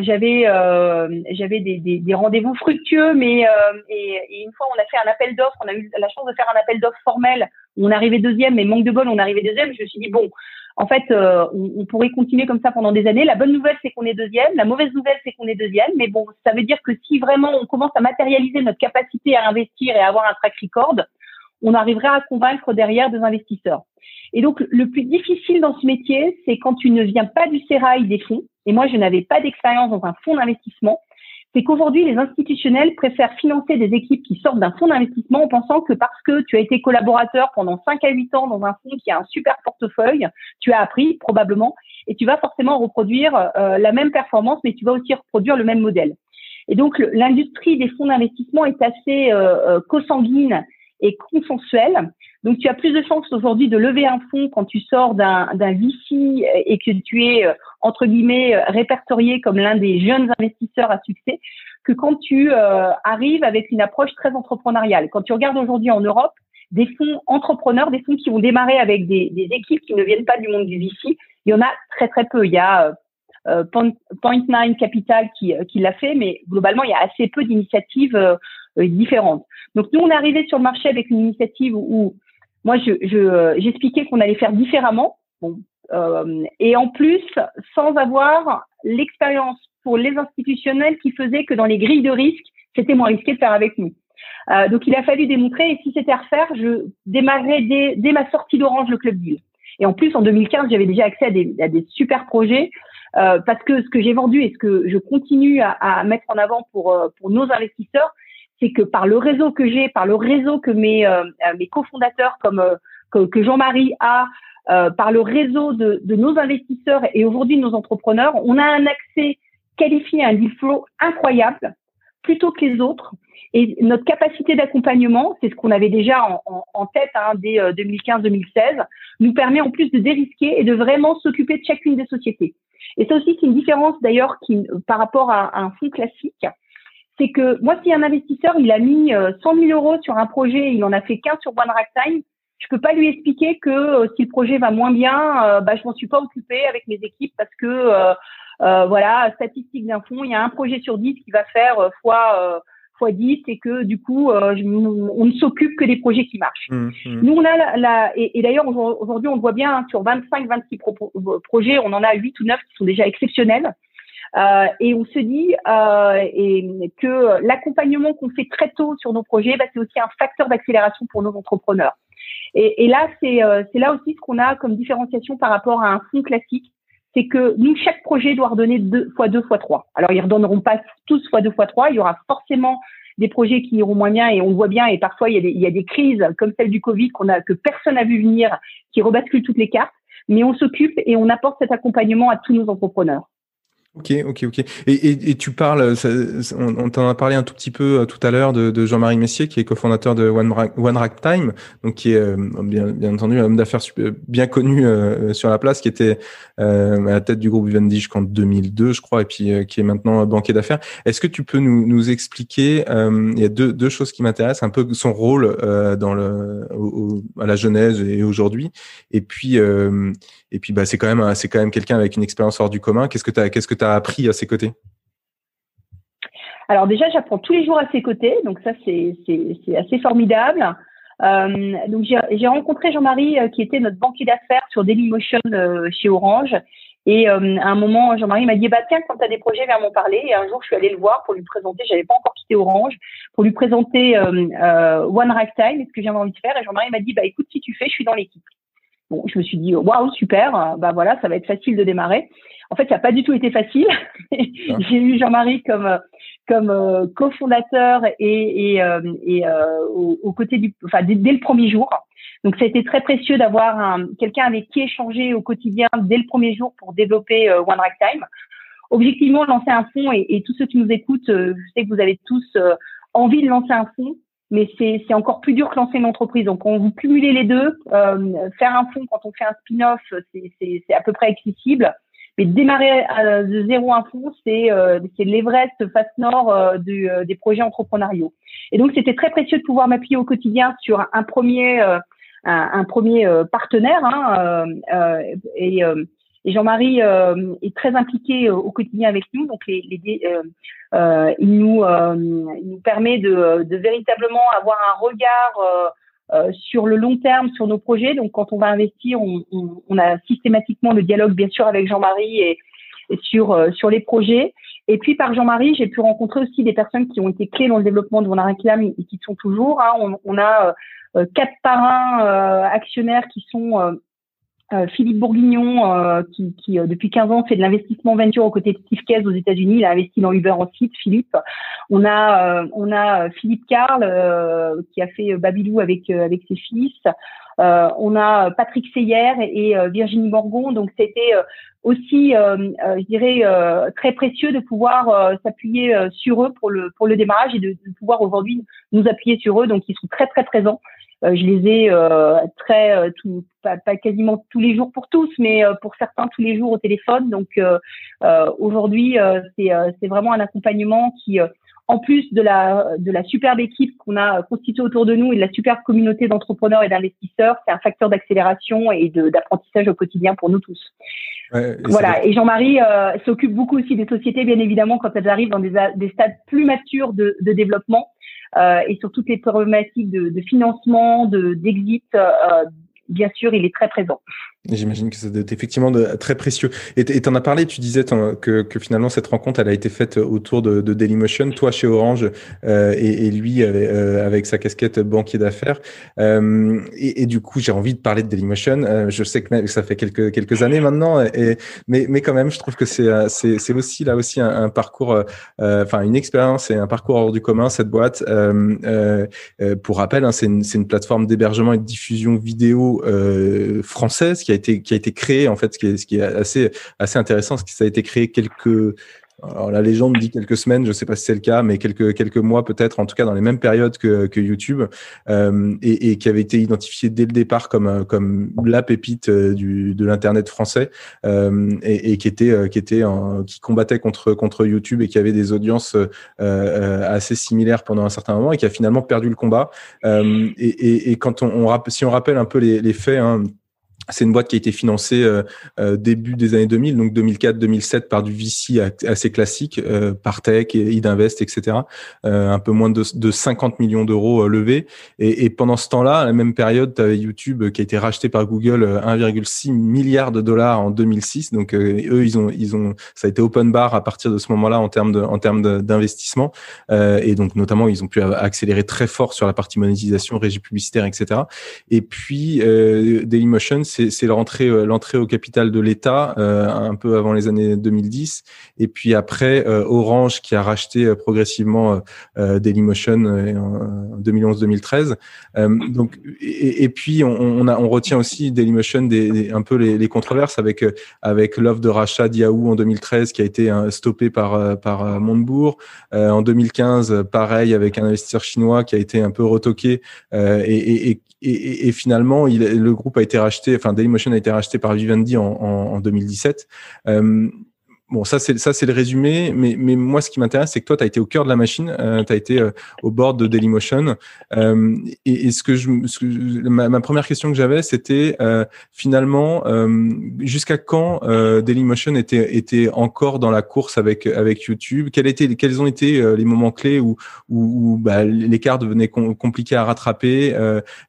j'avais des, rendez-vous fructueux, mais et, une fois on a fait un appel d'offres, on a eu la chance de faire un appel d'offres formel on arrivait deuxième, mais manque de bol, on arrivait deuxième. Je me suis dit bon, en fait, euh, on, pourrait continuer comme ça pendant des années. La bonne nouvelle, c'est qu'on est deuxième. La mauvaise nouvelle, c'est qu'on est deuxième. Mais bon, ça veut dire que si vraiment on commence à matérialiser notre capacité à investir et à avoir un track record, on arrivera à convaincre derrière des investisseurs. Et donc, le plus difficile dans ce métier, c'est quand tu ne viens pas du sérail des fonds. Et moi, je n'avais pas d'expérience dans un fonds d'investissement c'est qu'aujourd'hui, les institutionnels préfèrent financer des équipes qui sortent d'un fonds d'investissement en pensant que parce que tu as été collaborateur pendant 5 à 8 ans dans un fonds qui a un super portefeuille, tu as appris probablement et tu vas forcément reproduire euh, la même performance, mais tu vas aussi reproduire le même modèle. Et donc, l'industrie des fonds d'investissement est assez euh, euh consanguine et consensuelle. Donc, tu as plus de chances aujourd'hui de lever un fonds quand tu sors d'un VC et que tu es, euh, entre guillemets, euh, répertorié comme l'un des jeunes investisseurs à succès que quand tu euh, arrives avec une approche très entrepreneuriale. Quand tu regardes aujourd'hui en Europe, des fonds entrepreneurs, des fonds qui ont démarré avec des, des, équipes qui ne viennent pas du monde du VC, il y en a très très peu. Il y a euh, Point, Nine Capital qui, qui l'a fait, mais globalement, il y a assez peu d'initiatives différentes. Donc nous, on est arrivé sur le marché avec une initiative où moi, je, j'expliquais qu'on allait faire différemment. Euh, et en plus, sans avoir l'expérience pour les institutionnels qui faisait que dans les grilles de risque, c'était moins risqué de faire avec nous. Euh, donc, il a fallu démontrer. Et si c'était à refaire, je démarrais dès, ma sortie d'Orange le club deal. Et en plus, en 2015, j'avais déjà accès à des, super projets euh, parce que ce que j'ai vendu et ce que je continue à, mettre en avant euh, pour nos investisseurs, c'est que par le réseau que j'ai, par le réseau que mes, euh, mes cofondateurs comme euh, que, Jean-Marie a, euh, par le réseau de, de nos investisseurs et aujourd'hui de nos entrepreneurs, on a un accès qualifié à un deal flow incroyable, plutôt que les autres. Et notre capacité d'accompagnement, c'est ce qu'on avait déjà en, en, en tête hein, dès 2015-2016, nous permet en plus de dérisquer et de vraiment s'occuper de chacune des sociétés. Et ça aussi, c'est une différence d'ailleurs qui, par rapport à un fonds classique c'est que moi, si un investisseur il a mis 100 euh, 000 euros sur un projet, il en a fait qu'un sur One Time, je peux pas lui expliquer que euh, si le projet va moins bien, euh, bah, je m'en suis pas occupée avec mes équipes parce que euh, voilà, statistique d'un fond, il y a un projet sur dix qui va faire fois fois 10 et que du coup on ne s'occupe que des projets qui marchent. Mmh, mmh. Nous on a la, et, d'ailleurs aujourd'hui on le voit bien hein, sur 25 26 projets, on en a 8 ou 9 qui sont déjà exceptionnels. Euh, et on se dit euh, et que l'accompagnement qu'on fait très tôt sur nos projets, bah, c'est aussi un facteur d'accélération pour nos entrepreneurs. Et, et là, c'est euh, là aussi ce qu'on a comme différenciation par rapport à un fonds classique, c'est que nous, chaque projet doit redonner deux fois deux fois trois. Alors, ils redonneront pas tous fois deux fois trois. Il y aura forcément des projets qui iront moins bien et on le voit bien. Et parfois, il y a des, il y a des crises comme celle du Covid qu'on a que personne n'a vu venir, qui rebasculent toutes les cartes. Mais on s'occupe et on apporte cet accompagnement à tous nos entrepreneurs. Ok, ok, ok. Et, et, et tu parles, on, on t'en a parlé un tout petit peu euh, tout à l'heure de, de Jean-Marie Messier, qui est cofondateur de One, Rack Time, donc qui est euh, bien, bien entendu un homme d'affaires bien connu euh, sur la place, qui était à la tête du groupe Vivendi jusqu'en 2002, je crois, et puis qui est maintenant banquier d'affaires. Est-ce que tu peux nous, nous expliquer Il y a deux, deux choses qui m'intéressent, un peu son rôle dans le, à la genèse et aujourd'hui, et puis et puis, bah, c'est quand même, c'est quand même quelqu'un avec une expérience hors du commun. Qu'est-ce que tu qu'est-ce que as appris à ses côtés? Alors déjà, j'apprends tous les jours à ses côtés, donc ça c'est, assez formidable. Euh, donc j'ai, rencontré Jean-Marie euh, qui était notre banquier d'affaires sur Dailymotion euh, chez Orange. Et à un moment, Jean-Marie m'a dit bah tiens, quand tu as des projets, viens m'en parler. Et un jour, je suis allée le voir pour lui présenter. J'avais pas encore quitté Orange pour lui présenter One Rack Time, ce que j'avais envie de faire. Et Jean-Marie m'a dit bah écoute, si tu fais, je suis dans l'équipe. Bon, je me suis dit, waouh, super, bah voilà, ça va être facile de démarrer. En fait, ça n'a pas du tout été facile. <laughs> J'ai eu Jean-Marie comme comme euh, cofondateur et, et, euh, et euh, au, côté du, enfin dès, le premier jour. Donc, ça a été très précieux d'avoir quelqu'un avec qui échanger au quotidien dès le premier jour pour développer One Rack Time. Objectivement, lancer un fonds et, et tous ceux qui nous écoutent, je sais que vous avez tous envie de lancer un fonds mais c'est encore plus dur que lancer une entreprise. Donc, on vous cumulez les deux. Euh, faire un fonds quand on fait un spin-off, c'est à peu près accessible. Mais démarrer de zéro un fonds, c'est euh, l'Everest face nord euh, du, euh, des projets entrepreneuriaux. Et donc, c'était très précieux de pouvoir m'appuyer au quotidien sur un premier, un, un, premier partenaire. Hein, et et Jean-Marie euh, est très impliqué euh, au quotidien avec nous, donc les, les euh, il nous il nous permet de, de, véritablement avoir un regard sur le long terme sur nos projets. Donc quand on va investir, on, a systématiquement le dialogue bien sûr avec Jean-Marie et, et, sur sur les projets. Et puis par Jean-Marie, j'ai pu rencontrer aussi des personnes qui ont été clés dans le développement de Mon Réclame et qui sont toujours. Hein. On, on, a quatre parrains actionnaires qui sont euh, Philippe Bourguignon, euh, qui, qui euh, depuis 15 ans fait de l'investissement venture aux côtés de Steve Case aux États-Unis, il a investi dans Uber ensuite, Philippe. On a on a Philippe Carl qui a fait Babylou avec avec ses fils. on a Patrick Seyer et, Virginie Morgon. Donc c'était aussi, je dirais, très précieux de pouvoir s'appuyer sur eux pour le pour le démarrage et de, de pouvoir aujourd'hui nous appuyer sur eux. Donc ils sont très très présents. Euh, je les ai euh, très, euh, tout, pas, pas, quasiment tous les jours pour tous, mais pour certains tous les jours au téléphone. Donc aujourd'hui, c'est vraiment un accompagnement qui en plus de la, de la superbe équipe qu'on a constituée autour de nous et de la superbe communauté d'entrepreneurs et d'investisseurs, c'est un facteur d'accélération et d'apprentissage au quotidien pour nous tous. Ouais, et voilà. Et Jean-Marie s'occupe beaucoup aussi des sociétés, bien évidemment, quand elles arrivent dans des, des stades plus matures de, de développement. Euh, et sur toutes les problématiques de, financement, de d'exit, euh, bien sûr, il est très présent. J'imagine que c'est effectivement de, très précieux. Et tu en as parlé, tu disais que, finalement cette rencontre, elle a été faite autour de, Dailymotion, toi chez Orange euh, et, lui avec, euh, avec, sa casquette banquier d'affaires. Euh, et, du coup, j'ai envie de parler de Dailymotion. Je sais que ça fait quelques, années maintenant, mais, quand même, je trouve que c'est aussi là aussi un, parcours, enfin une expérience et un parcours hors du commun, cette boîte. pour rappel, hein, c'est une, une, plateforme d'hébergement et de diffusion vidéo française qui a qui a été créé en fait, ce qui est, assez assez intéressant, c'est que ça a été créé quelques alors la légende dit quelques semaines, je ne sais pas si c'est le cas, mais quelques quelques mois peut-être, en tout cas dans les mêmes périodes que, YouTube, euh, et, qui avait été identifié dès le départ comme euh, comme la pépite euh, de l'internet français, et, qui était qui était qui combattait contre contre YouTube et qui avait des audiences assez similaires pendant un certain moment et qui a finalement perdu le combat. et, quand on, si on rappelle un peu les, les faits. Hein, c'est une boîte qui a été financée euh, euh début des années 2000, donc 2004-2007 par du VC assez classique, euh, par Tech, Idinvest, etc. Euh, un peu moins de, de 50 millions d'euros euh, levés. Et, et, pendant ce temps-là, à la même période, tu avais YouTube qui a été racheté par Google 1,6 milliard de dollars en 2006. Donc eux, ils ont, ils ont, ça a été open bar à partir de ce moment-là en termes de, en termes d'investissement. et donc notamment, ils ont pu accélérer très fort sur la partie monétisation, régie publicitaire, etc. Et puis Dailymotion c'est l'entrée euh, l'entrée au capital de l'État euh, un peu avant les années 2010 et puis après euh, Orange qui a racheté progressivement Dailymotion en 2011-2013 donc et, puis on, on, retient aussi Dailymotion des, un peu les, controverses avec avec l'offre de rachat d'Yahoo en 2013 qui a été stoppée par par Montebourg. En 2015 pareil avec un investisseur chinois qui a été un peu retoqué et, et, et, et, finalement, il, le groupe a été racheté, enfin Dailymotion a été racheté par Vivendi en, en, en 2017. Euh, Bon, ça c'est ça c'est le résumé, mais mais moi ce qui m'intéresse c'est que toi tu as été au cœur de la machine, euh, tu as été euh, au bord de Dailymotion. Euh, et, et, ce que je ma, ma, première question que j'avais c'était euh, finalement euh, jusqu'à quand Dailymotion était était encore dans la course avec avec YouTube, quels étaient quels ont été les moments clés où où, où bah, l'écart devenait compliqué à rattraper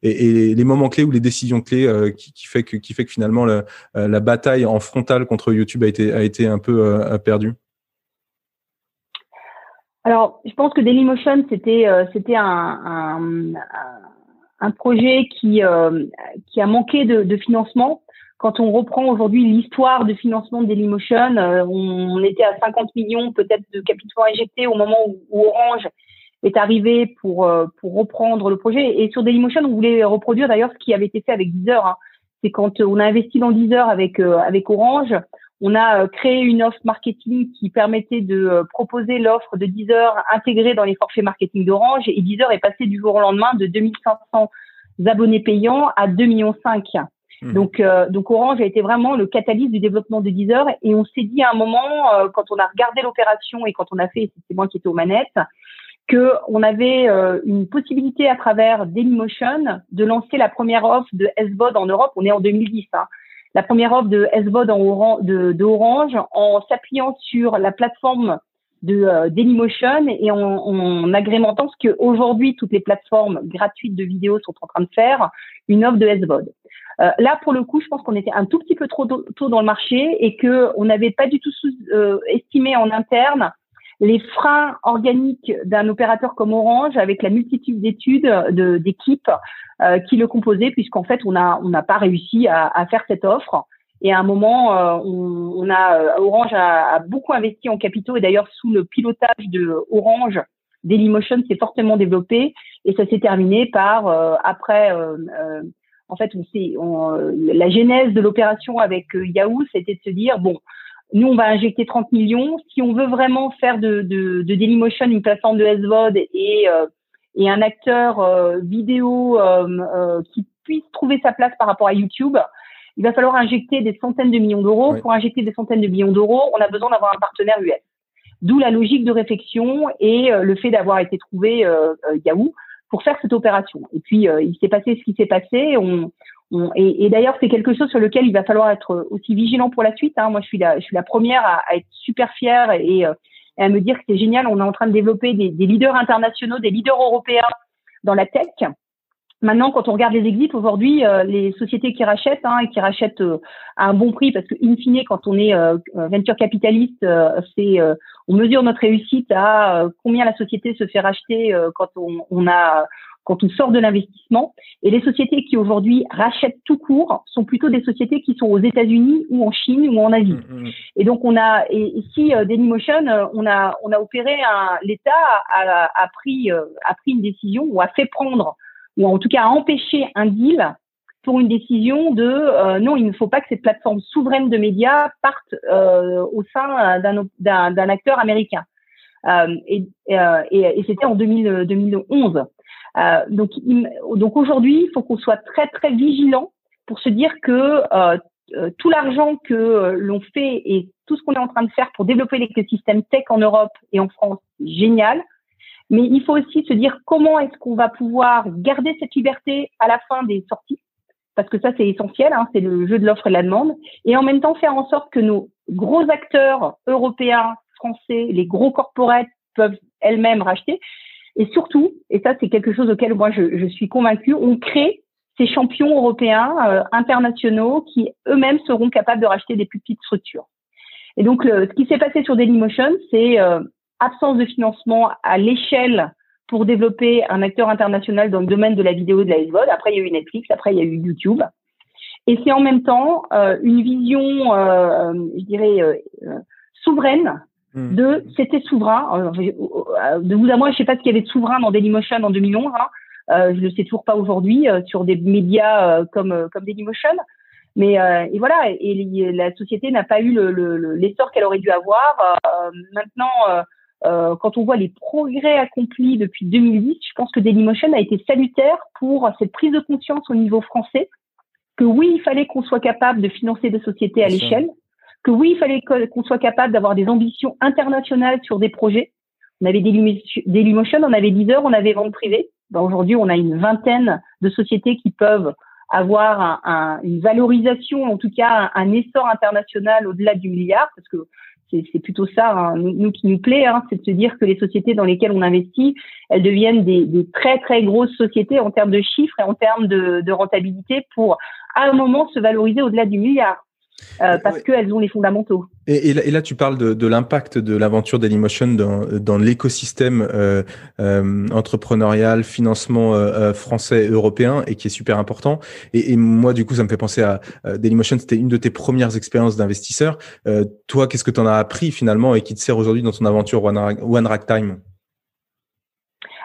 et, et, les moments clés ou les décisions clés qui, qui, fait que qui fait que finalement la, la bataille en frontale contre YouTube a été a été un peu a perdu Alors, je pense que Dailymotion, c'était euh, un, un, projet qui, euh, qui a manqué de, financement. Quand on reprend aujourd'hui l'histoire de financement de Dailymotion, euh, on, était à 50 millions peut-être de capitaux injectés au moment où, Orange est arrivé pour, pour reprendre le projet. Et sur Dailymotion, on voulait reproduire d'ailleurs ce qui avait été fait avec Deezer. Hein. C'est quand on a investi dans Deezer avec, avec Orange, on a euh, créé une offre marketing qui permettait de euh, proposer l'offre de Deezer intégrée dans les forfaits marketing d'Orange et Deezer est passé du jour au lendemain de 2500 abonnés payants à 2,5 millions. Mmh. Donc, euh, donc Orange a été vraiment le catalyse du développement de Deezer et on s'est dit à un moment, quand on a regardé l'opération et quand on a fait, c'est moi qui étais aux manettes, que on avait une possibilité à travers Dailymotion de lancer la première offre de SVOD en Europe. On est en 2010. Hein la première offre de SVOD en de, en s'appuyant sur la plateforme de euh, Dailymotion et en, en agrémentant ce que aujourd'hui toutes les plateformes gratuites de vidéos sont en train de faire, une offre de SVOD. Euh, là, pour le coup, je pense qu'on était un tout petit peu trop tôt dans le marché et que on n'avait pas du tout euh, estimé en interne les freins organiques d'un opérateur comme Orange avec la multitude d'études d'équipes euh, qui le composaient, puisqu'en fait, on n'a on n'a pas réussi à, à, faire cette offre. Et à un moment, euh, on, on, a euh, Orange a, a, beaucoup investi en capitaux et d'ailleurs sous le pilotage de Orange, Dailymotion s'est fortement développé et ça s'est terminé par après. en fait, on, on, la genèse de l'opération avec Yahoo, c'était de se dire bon, nous, on va injecter 30 millions. Si on veut vraiment faire de, de, de Dailymotion une plateforme de SVOD et, euh, et un acteur euh, vidéo euh, qui puisse trouver sa place par rapport à YouTube, il va falloir injecter des centaines de millions d'euros. Pour injecter des centaines de millions d'euros, on a besoin d'avoir un partenaire US. D'où la logique de réflexion et le fait d'avoir été trouvé Yahoo pour faire cette opération. Et puis, il s'est passé ce qui s'est passé. On, et, d'ailleurs, c'est quelque chose sur lequel il va falloir être aussi vigilant pour la suite. Hein. Moi, je suis la, je suis la première à, à être super fière et, euh, et, à me dire que c'est génial. On est en train de développer des, des, leaders internationaux, des leaders européens dans la tech. Maintenant, quand on regarde les exits aujourd'hui, euh, les sociétés qui rachètent hein, et qui rachètent euh, à un bon prix, parce que in fine, quand on est venture capitaliste, c'est on mesure notre réussite à combien la société se fait racheter quand on, on a quand on sort de l'investissement. Et les sociétés qui aujourd'hui rachètent tout court sont plutôt des sociétés qui sont aux États-Unis ou en Chine ou en Asie. Mmh, mmh. Et donc on a, et ici euh, Dailymotion, euh, on a, on a opéré un, l'État a, a, pris, euh, a pris une décision ou a fait prendre ou en tout cas a empêché un deal pour une décision de euh, non, il ne faut pas que cette plateforme souveraine de médias parte au sein d'un acteur américain. Euh, et, et, et c'était en 2000, 2011. donc, donc aujourd'hui, il faut qu'on soit très très vigilant pour se dire que tout l'argent que l'on fait et tout ce qu'on est en train de faire pour développer l'écosystème tech en Europe et en France, génial. Mais il faut aussi se dire comment est-ce qu'on va pouvoir garder cette liberté à la fin des sorties, parce que ça c'est essentiel, hein, c'est le jeu de l'offre et de la demande, et en même temps faire en sorte que nos gros acteurs européens, français, les gros corporates peuvent elles-mêmes racheter. Et surtout, et ça c'est quelque chose auquel moi je, je suis convaincue, on crée ces champions européens euh, internationaux qui eux-mêmes seront capables de racheter des plus petites structures. Et donc, le, ce qui s'est passé sur Dailymotion, c'est euh, absence de financement à l'échelle pour développer un acteur international dans le domaine de la vidéo de la SVOD. Après, il y a eu Netflix, après, il y a eu YouTube. Et c'est en même temps euh, une vision, euh, je dirais, euh, souveraine hmm. De c'était souverain. de vous à moi, je sais pas ce qu'il y avait de souverain dans Dailymotion en 2011. Hein. je ne le sais toujours pas aujourd'hui sur des médias comme comme Dailymotion. Mais et voilà, et, la société n'a pas eu l'essor le, le, qu'elle aurait dû avoir. maintenant, euh, quand on voit les progrès accomplis depuis 2010, je pense que Dailymotion a été salutaire pour cette prise de conscience au niveau français que oui, il fallait qu'on soit capable de financer des sociétés à l'échelle, que oui, il fallait qu'on soit capable d'avoir des ambitions internationales sur des projets. On avait Dailymotion, on avait Deezer, on avait vente privée. Ben Aujourd'hui, on a une vingtaine de sociétés qui peuvent avoir un, un, une valorisation, en tout cas un, essor international au-delà du milliard, parce que c'est plutôt ça, hein, nous, qui nous plaît, hein, c'est de se dire que les sociétés dans lesquelles on investit, elles deviennent des, des très très grosses sociétés en termes de chiffres et en termes de, de rentabilité pour à un moment se valoriser au-delà du milliard. Euh, parce qu'elles ont les fondamentaux. Et, et, là, tu parles de, de l'impact de l'aventure Dailymotion dans, dans l'écosystème euh, euh, entrepreneurial, financement français, européen, et qui est super important. Et, et, moi, du coup, ça me fait penser à Dailymotion, c'était une de tes premières expériences d'investisseur. toi, qu'est-ce que tu en as appris finalement et qui te sert aujourd'hui dans ton aventure One, One Rack Time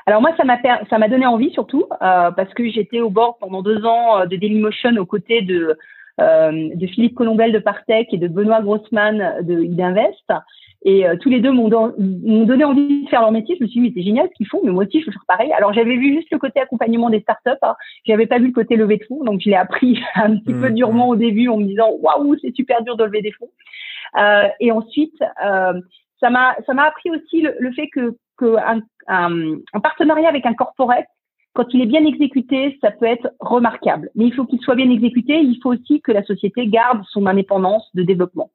alors moi, ça m'a ça m'a donné envie surtout parce que j'étais au bord pendant deux ans de Dailymotion aux côtés de de Philippe Colombel de Partech et de Benoît Grossman de Idinvest. Et euh, tous les deux m'ont donné envie de faire leur métier. Je me suis dit, mais c'est génial ce qu'ils font, mais moi aussi, je veux faire pareil. Alors, j'avais vu juste le côté accompagnement des startups. Hein. J'avais pas vu le côté levée de fonds. Donc, je l'ai appris <laughs> un petit peu mmh, durement mmh. au début en me disant, waouh, c'est super dur de lever des fonds. Euh, et ensuite, euh, ça m'a ça m'a appris aussi le, le fait que, que un, un, un, partenariat avec un corporate quand il est bien exécuté, ça peut être remarquable. Mais il faut qu'il soit bien exécuté. Il faut aussi que la société garde son indépendance de développement.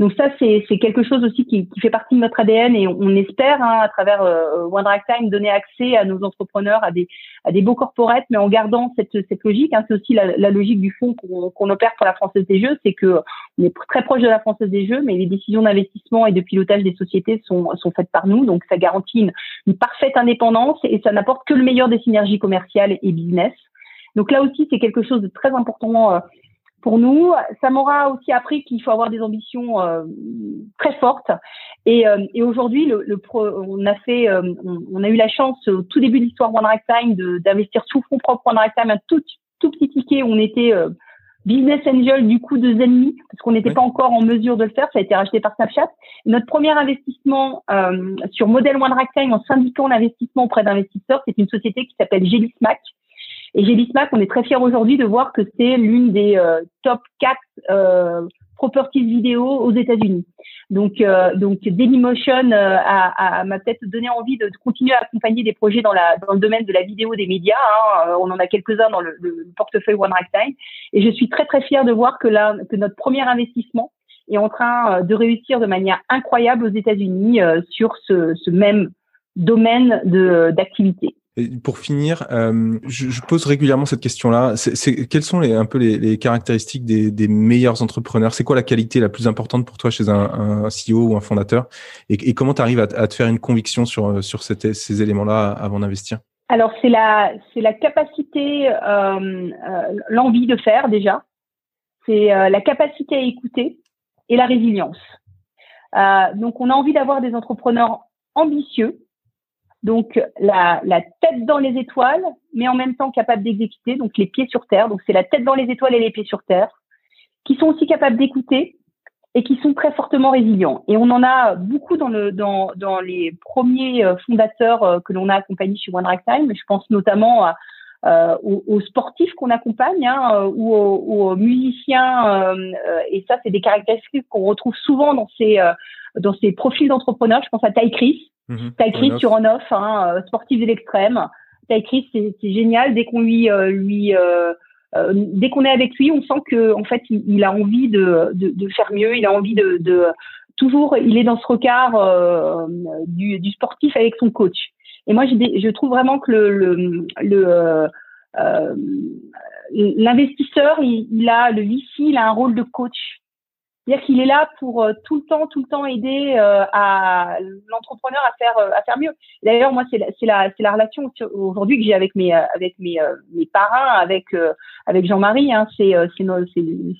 Donc ça, c'est quelque chose aussi qui, qui, fait partie de notre ADN et on, espère, hein, à travers euh, One Time, donner accès à nos entrepreneurs, à des, à des beaux corporates, mais en gardant cette, cette logique. Hein, c'est aussi la, la, logique du fonds qu'on opère pour la Française des Jeux, c'est que on est très proche de la Française des Jeux, mais les décisions d'investissement et de pilotage des sociétés sont, sont faites par nous. Donc ça garantit une, une parfaite indépendance et ça n'apporte que le meilleur des synergies commerciales et business. Donc là aussi, c'est quelque chose de très important euh, pour nous. Ça m'aura aussi appris qu'il faut avoir des ambitions euh, très fortes. Et, euh, et aujourd'hui, le, le on a fait, euh, on, a eu la chance au tout début de l'histoire One Time d'investir sous fonds propres One Time un tout, tout petit ticket. Où on était business angel du coup de Zenly parce qu'on n'était pas encore en mesure de le faire. Ça a été racheté par Snapchat. notre premier investissement sur modèle One Time en syndiquant l'investissement auprès d'investisseurs, c'est une société qui s'appelle Gelismac et Gélismac, on est très fiers aujourd'hui de voir que c'est l'une des euh, top 4 euh, properties vidéo aux États-Unis. Donc, euh, donc Dailymotion euh, m'a peut-être donné envie de, continuer à accompagner des projets dans, la, dans le domaine de la vidéo des médias. Hein. On en a quelques-uns dans le, le, portefeuille One Time. Et je suis très très fière de voir que, là, que notre premier investissement est en train de réussir de manière incroyable aux États-Unis sur ce, ce même domaine d'activité pour finir, euh, je, pose régulièrement cette question-là. Quelles sont un peu les, caractéristiques des, meilleurs entrepreneurs? C'est quoi la qualité la plus importante pour toi chez un, CEO ou un fondateur? Et, comment tu arrives à, te faire une conviction sur, sur ces éléments-là avant d'investir? Alors, c'est la, c'est la capacité, euh, euh, l'envie de faire déjà. C'est la capacité à écouter et la résilience. donc, on a envie d'avoir des entrepreneurs ambitieux Donc la, tête dans les étoiles, mais en même temps capable d'exécuter, donc les pieds sur terre. Donc c'est la tête dans les étoiles et les pieds sur terre, qui sont aussi capables d'écouter et qui sont très fortement résilients. Et on en a beaucoup dans, le, dans, dans les premiers euh, fondateurs euh, que l'on a accompagnés chez One Time. Je pense notamment à, euh, aux, sportifs qu'on accompagne hein, euh, ou aux, musiciens. Euh, et ça, c'est des caractéristiques qu'on retrouve souvent dans ces dans ces profils d'entrepreneurs. Je pense à Ty Chris, mmh, Ty Chris sur on-off, hein, sportif de l'extrême. Ty Chris, c'est génial. Dès qu'on lui lui dès qu'on est avec lui, on sent que en fait, il, a envie de, de, de, faire mieux. Il a envie de, de toujours, il est dans ce regard du, du sportif avec son coach. Et moi, je trouve vraiment que le, le, euh, euh, l'investisseur, il, il, a le VC, il a un rôle de coach. C'est-à-dire qu'il est là pour euh, tout le temps, tout le temps aider euh, à l'entrepreneur à faire à faire mieux. D'ailleurs, moi, c'est la, c'est la, la relation aujourd'hui que j'ai avec mes avec mes mes parrains, avec avec Jean-Marie. Hein, c'est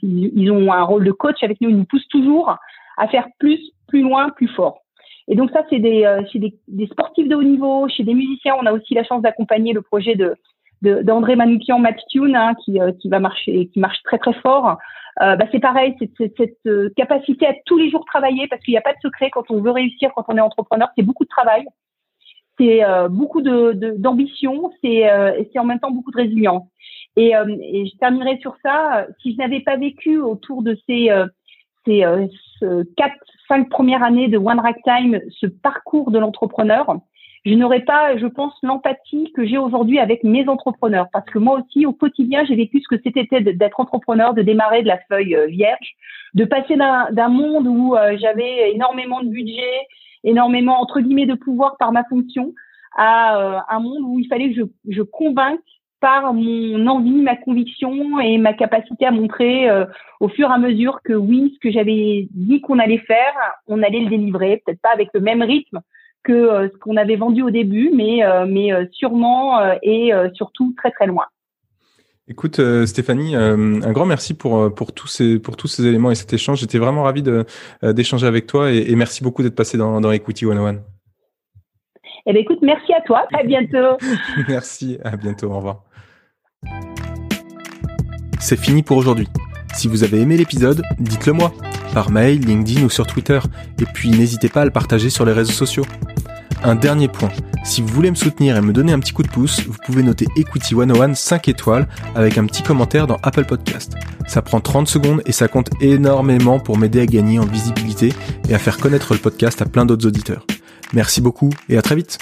ils ont un rôle de coach avec nous. Ils nous poussent toujours à faire plus, plus loin, plus fort. Et donc ça, c'est des, euh, chez des, des, sportifs de haut niveau, chez des musiciens. On a aussi la chance d'accompagner le projet de d'André Manoukian Matune hein, qui, euh, qui va marcher, qui marche très très fort. Euh, bah, c'est pareil, c'est cette euh, capacité à tous les jours travailler parce qu'il n'y a pas de secret quand on veut réussir, quand on est entrepreneur, c'est beaucoup de travail, c'est beaucoup de d'ambition, c'est c'est en même temps beaucoup de résilience. Et, et je terminerai sur ça. Si je n'avais pas vécu autour de ces ces quatre cinq premières années de One Rack Time, ce parcours de l'entrepreneur, je n'aurais pas, je pense, l'empathie que j'ai aujourd'hui avec mes entrepreneurs. Parce que moi aussi, au quotidien, j'ai vécu ce que c'était d'être entrepreneur, de démarrer de la feuille euh, vierge, de passer d'un monde où euh, j'avais énormément de budget, énormément, entre guillemets, de pouvoir par ma fonction, à euh, un monde où il fallait que je, je convainque par mon envie, ma conviction et ma capacité à montrer euh, au fur et à mesure que oui, ce que j'avais dit qu'on allait faire, on allait le délivrer, peut-être pas avec le même rythme que euh, ce qu'on avait vendu au début, mais, euh, mais sûrement et surtout très très loin. Écoute Stéphanie, un grand merci pour pour tous ces pour tous ces éléments et cet échange. J'étais vraiment ravi d'échanger avec toi et, merci beaucoup d'être passé dans dans Equity 101. Eh bien, écoute, merci à toi. À bientôt. <laughs> merci. À bientôt. Au revoir. C'est fini pour aujourd'hui. Si vous avez aimé l'épisode, dites-le moi, par mail, LinkedIn ou sur Twitter, et puis n'hésitez pas à le partager sur les réseaux sociaux. Un dernier point, si vous voulez me soutenir et me donner un petit coup de pouce, vous pouvez noter Equity 101 5 étoiles avec un petit commentaire dans Apple Podcast. Ça prend 30 secondes et ça compte énormément pour m'aider à gagner en visibilité et à faire connaître le podcast à plein d'autres auditeurs. Merci beaucoup et à très vite